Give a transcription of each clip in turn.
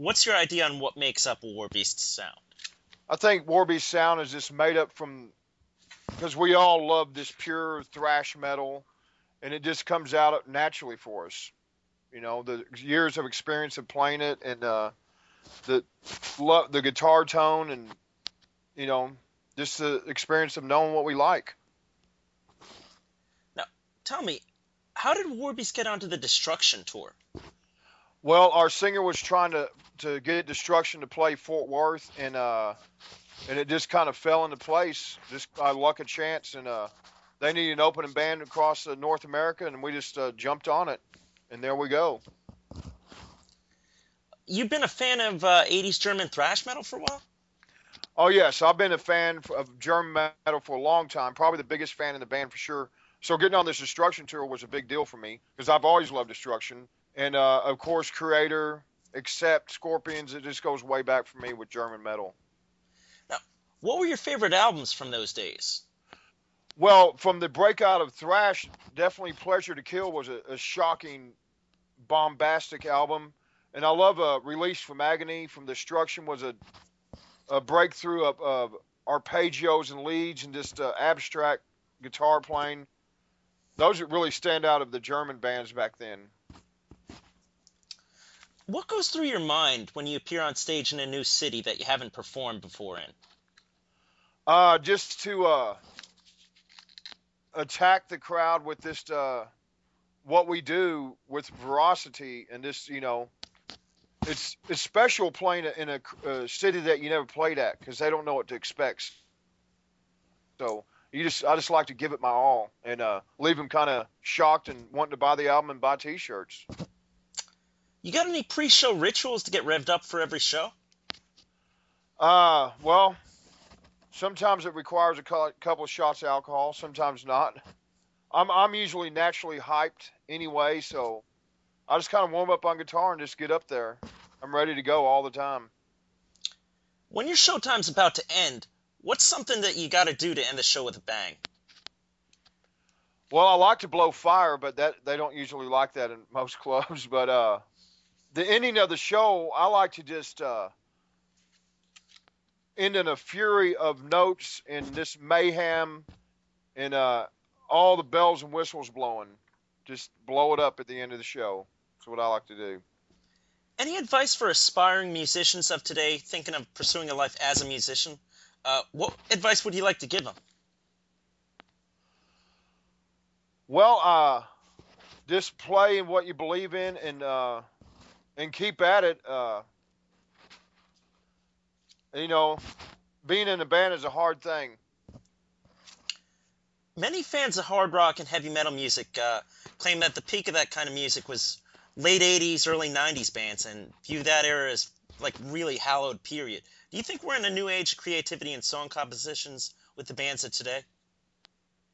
what's your idea on what makes up Warbeast's sound? I think Warbeast sound is just made up from because we all love this pure thrash metal, and it just comes out naturally for us. You know, the years of experience of playing it, and uh, the love, the guitar tone, and you know, just the experience of knowing what we like. Now, tell me, how did Warbeast get onto the Destruction tour? Well, our singer was trying to to get Destruction to play Fort Worth, and uh, and it just kind of fell into place, just by luck of chance, and uh, they needed an opening band across uh, North America, and we just uh, jumped on it, and there we go. You've been a fan of uh, 80s German thrash metal for a while. Oh yes, I've been a fan of German metal for a long time. Probably the biggest fan in the band for sure. So getting on this Destruction tour was a big deal for me because I've always loved Destruction, and uh, of course Kreator, except Scorpions. It just goes way back for me with German metal. Now, what were your favorite albums from those days? Well, from the breakout of thrash, definitely Pleasure to Kill was a, a shocking, bombastic album, and I love a uh, Release from Agony from Destruction was a a breakthrough of, of arpeggios and leads and just uh, abstract guitar playing. Those that really stand out of the German bands back then. What goes through your mind when you appear on stage in a new city that you haven't performed before in? Uh, just to uh, attack the crowd with this uh, what we do with veracity and this, you know, it's it's special playing in a, a city that you never played at because they don't know what to expect. So you just I just like to give it my all and uh, leave them kind of shocked and wanting to buy the album and buy T-shirts. You got any pre-show rituals to get revved up for every show? Uh, well, sometimes it requires a couple of shots of alcohol, sometimes not. I'm I'm usually naturally hyped anyway, so I just kind of warm up on guitar and just get up there. I'm ready to go all the time. When your showtime's about to end, what's something that you got to do to end the show with a bang? Well, I like to blow fire, but that they don't usually like that in most clubs. But uh, the ending of the show, I like to just uh, end in a fury of notes and this mayhem and uh, all the bells and whistles blowing. Just blow it up at the end of the show. That's what I like to do. Any advice for aspiring musicians of today thinking of pursuing a life as a musician? Uh, what advice would you like to give them? Well, uh, just play in what you believe in and uh, and keep at it. Uh, you know, being in a band is a hard thing. Many fans of hard rock and heavy metal music uh, claim that the peak of that kind of music was late 80s, early 90s bands and view that era as like really hallowed period. Do you think we're in a new age of creativity and song compositions with the bands of today?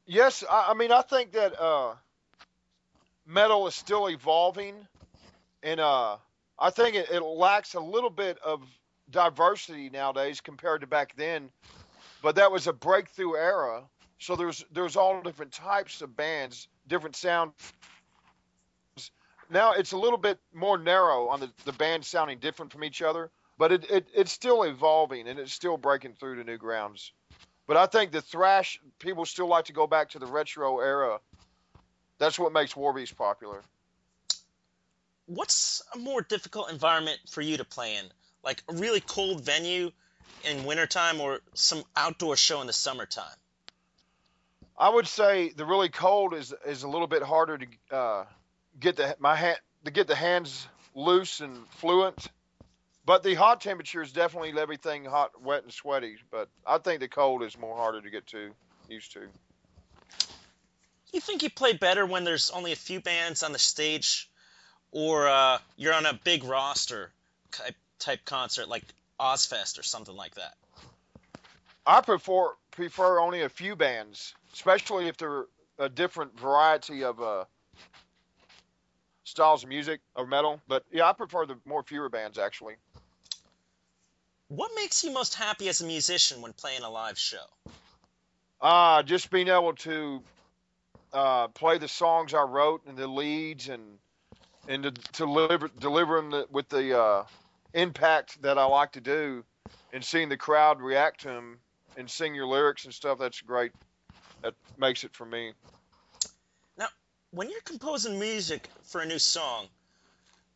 Yes, I, I mean I think that uh, metal is still evolving, and uh, I think it, it lacks a little bit of diversity nowadays compared to back then. But that was a breakthrough era, so there's there's all different types of bands, different sounds. now it's a little bit more narrow on the, the band sounding different from each other, but it, it it's still evolving and it's still breaking through to new grounds. But I think the thrash people still like to go back to the retro era. That's what makes Warbeast popular. What's a more difficult environment for you to play in? Like a really cold venue in wintertime or some outdoor show in the summertime? I would say the really cold is is a little bit harder to uh, get the my hand to get the hands loose and fluent. But the hot temperature is definitely everything hot, wet, and sweaty. But I think the cold is more harder to get to, used to. You think you play better when there's only a few bands on the stage, or uh, you're on a big roster type, concert like Ozzfest or something like that? I prefer prefer only a few bands, especially if they're a different variety of uh, styles of music or metal. But yeah, I prefer the more fewer bands actually. What makes you most happy as a musician when playing a live show? Uh, just being able to uh, play the songs I wrote and the leads and and to, to deliver deliver them the, with the uh, impact that I like to do, and seeing the crowd react to them and sing your lyrics and stuff. That's great. That makes it for me. Now, when you're composing music for a new song,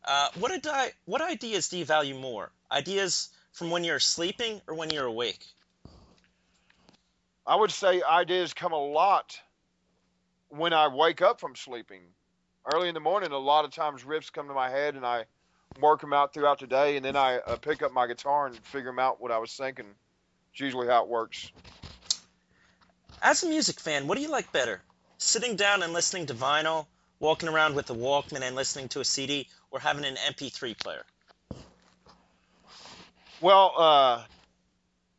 uh, what, adi- what ideas do you value more? Ideas from when you're sleeping or when you're awake? I would say ideas come a lot when I wake up from sleeping. Early in the morning, a lot of times riffs come to my head and I work them out throughout the day, and then I uh, pick up my guitar and figure them out what I was thinking. It's usually how it works. As a music fan, what do you like better? Sitting down and listening to vinyl, walking around with a Walkman and listening to a CD, or having an MP3 player? Well, uh,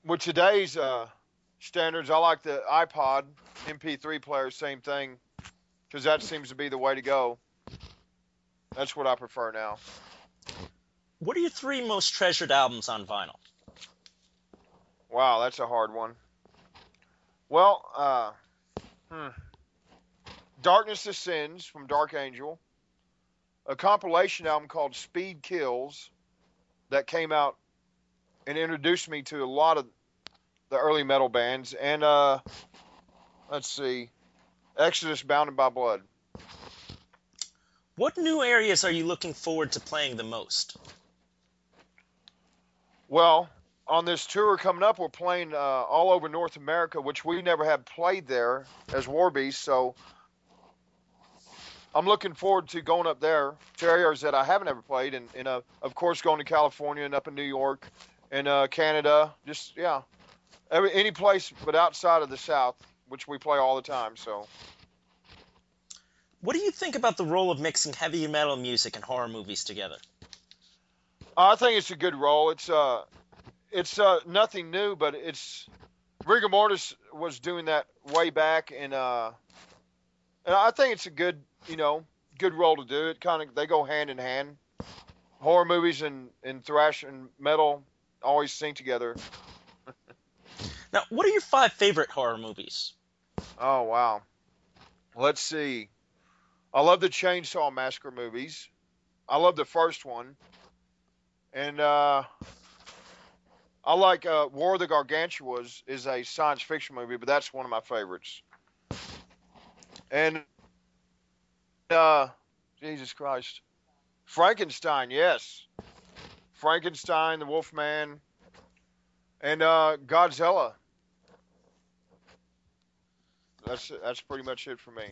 with today's uh, standards, I like the iPod MP3 player, same thing, because that seems to be the way to go. That's what I prefer now. What are your three most treasured albums on vinyl? Wow, that's a hard one. Well, uh, hmm. Darkness Descends from Dark Angel, a compilation album called Speed Kills that came out and introduced me to a lot of the early metal bands, and uh, let's see, Exodus Bonded by Blood. What new areas are you looking forward to playing the most? Well, on this tour coming up, we're playing uh, all over North America, which we never have played there as Warbeast. So I'm looking forward to going up there to areas that I haven't ever played, and, and uh, of course going to California and up in New York and uh, Canada. Just yeah, every any place but outside of the South, which we play all the time. So. What do you think about the role of mixing heavy metal music and horror movies together? I think it's a good role. It's uh, it's uh, nothing new, but it's rigor mortis was doing that way back, and uh, and I think it's a good, you know, good role to do. It kind of they go hand in hand. Horror movies and and thrash and metal always sing together. Now, what are your five favorite horror movies? Oh wow, let's see. I love the Chainsaw Massacre movies. I love the first one. And uh, I like uh, War of the Gargantuas is a science fiction movie, but that's one of my favorites. And uh, Jesus Christ, Frankenstein, yes, Frankenstein, the Wolfman, and uh, Godzilla. That's that's pretty much it for me.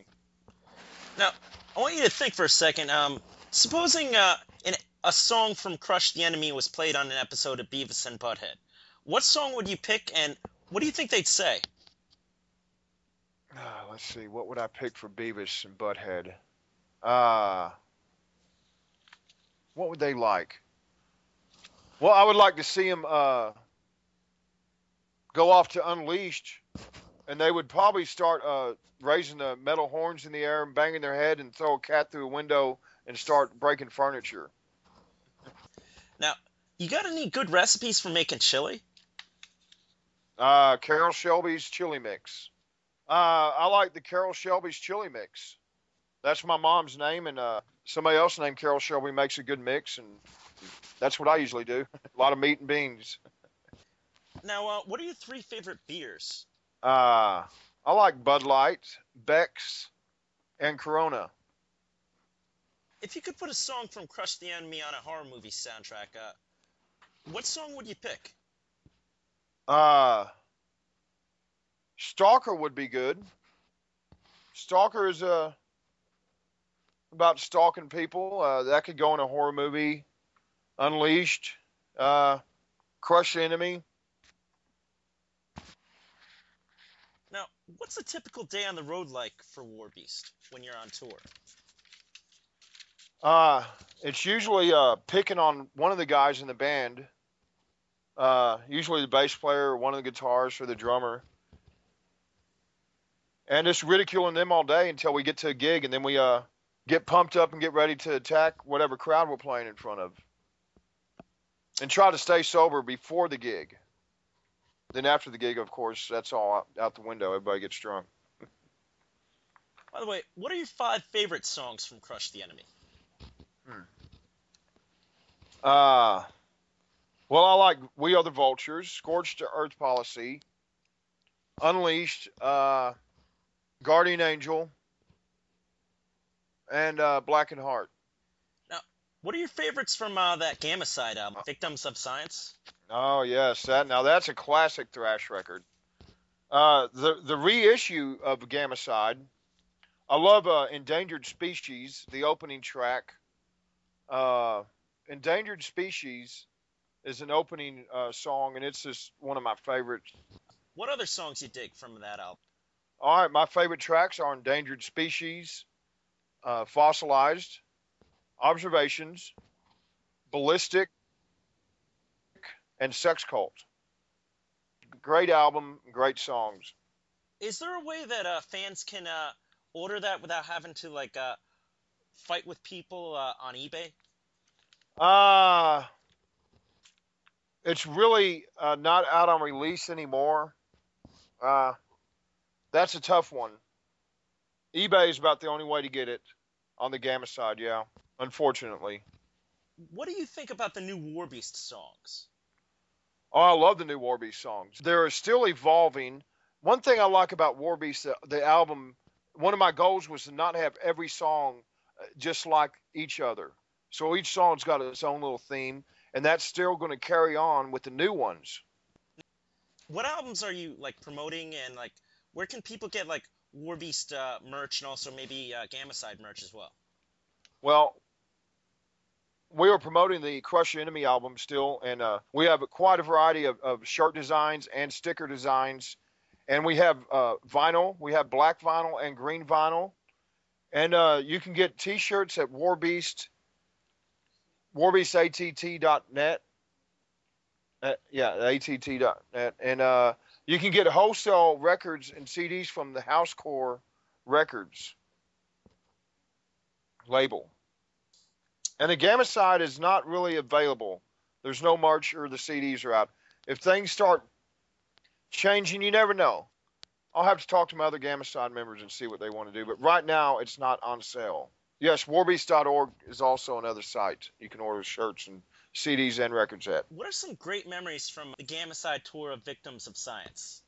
Now, I want you to think for a second. Um, supposing uh, in a song from Crush the Enemy was played on an episode of Beavis and Butthead, what song would you pick, and what do you think they'd say? Uh, let's see. What would I pick for Beavis and Butthead? Uh, what would they like? Well, I would like to see them uh, go off to Unleashed, and they would probably start uh, raising the metal horns in the air and banging their head and throw a cat through a window and start breaking furniture. Now, you got any good recipes for making chili? Uh, Carroll Shelby's chili mix. Uh, I like the Carol Shelby's chili mix. That's my mom's name, and uh, somebody else named Carol Shelby makes a good mix, and that's what I usually do. a lot of meat and beans. Now, uh, what are your three favorite beers? Uh, I like Bud Light, Beck's, and Corona. If you could put a song from Crush the Enemy on a horror movie soundtrack, uh, what song would you pick? Uh, Stalker would be good. Stalker is uh, about stalking people. Uh, that could go in a horror movie. Unleashed, uh, Crush the Enemy. Now, what's a typical day on the road like for Warbeast when you're on tour? Uh, it's usually uh, picking on one of the guys in the band. Uh, usually the bass player, one of the guitars, or the drummer, and just ridiculing them all day until we get to a gig, and then we uh, get pumped up and get ready to attack whatever crowd we're playing in front of, and try to stay sober before the gig. Then after the gig, of course, that's all out, out the window. Everybody gets drunk. By the way, what are your five favorite songs from Crush the Enemy? Hmm. Uh, Well, I like We Are the Vultures, Scorched to Earth Policy, Unleashed, uh, Guardian Angel, and uh, Black and Heart. Now, what are your favorites from uh, that Gammacide album, Victims of Science? Oh yes, that now that's a classic thrash record. Uh, the the reissue of Gammacide. I love uh, Endangered Species, the opening track. Uh, Endangered Species is an opening uh, song, and it's just one of my favorites. What other songs you dig from that album? All right, my favorite tracks are Endangered Species, uh, Fossilized, Observations, Ballistic, and Sex Cult. Great album, great songs. Is there a way that uh, fans can uh, order that without having to like uh, fight with people uh, on eBay? Uh it's really uh, not out on release anymore. Uh, that's a tough one. eBay is about the only way to get it on the Gammacide, yeah. Unfortunately. What do you think about the new Warbeast songs? Oh, I love the new Warbeast songs. They're still evolving. One thing I like about Warbeast, the, the album, one of my goals was to not have every song uh, just like each other. So each song's got its own little theme and that's still going to carry on with the new ones. What albums are you like promoting, and like where can people get like Warbeast uh, merch and also maybe uh, Gammacide merch as well? Well, we are promoting the Crush Your Enemy album still, and uh, we have quite a variety of, of, shirt designs and sticker designs. And we have uh, vinyl, we have black vinyl and green vinyl. And uh, you can get t shirts at Warbeast warbeastatt.net. Uh, yeah, att.net. And uh, you can get wholesale records and CDs from the Housecore Records label. And the Gammacide is not really available. There's no March or the CDs are out. If things start changing, you never know. I'll have to talk to my other Gammacide members and see what they want to do. But right now, it's not on sale. Yes, warbeast.org is also another site you can order shirts and CDs and records at. What are some great memories from the Gammacide tour of Victims of Science?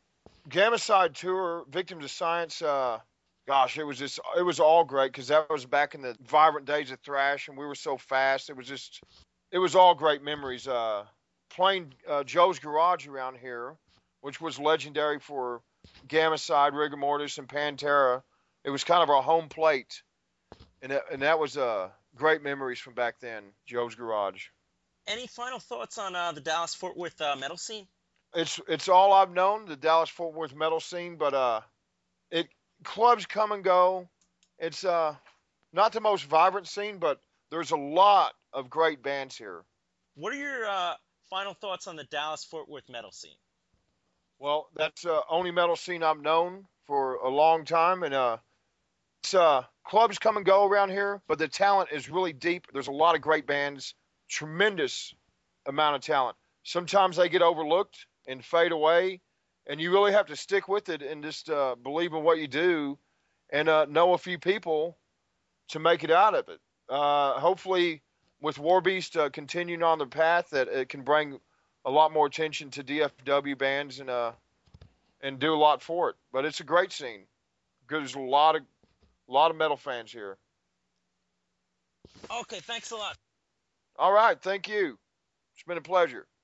Gammacide tour, Victims of Science. Uh, gosh, it was just it was all great because that was back in the vibrant days of thrash, and we were so fast. It was just it was all great memories. Uh, playing uh, Joe's Garage around here, which was legendary for Gammacide, Rigor Mortis, and Pantera. It was kind of our home plate and that, and that was uh, great memories from back then, Joe's Garage. Any final thoughts on uh, the Dallas Fort Worth uh, metal scene? It's it's all I've known, the Dallas Fort Worth metal scene, but uh, it clubs come and go. It's uh, not the most vibrant scene, but there's a lot of great bands here. What are your uh, final thoughts on the Dallas Fort Worth metal scene? Well, that's the uh, only metal scene I've known for a long time, and uh, it's uh, clubs come and go around here, but the talent is really deep. There's a lot of great bands, tremendous amount of talent. Sometimes they get overlooked and fade away, and you really have to stick with it and just uh, believe in what you do and uh, know a few people to make it out of it. Uh, hopefully, with Warbeast uh, continuing on the path, that it can bring a lot more attention to DFW bands and uh, and do a lot for it. But it's a great scene because there's a lot of a lot of metal fans here. Okay, thanks a lot. All right, thank you. It's been a pleasure.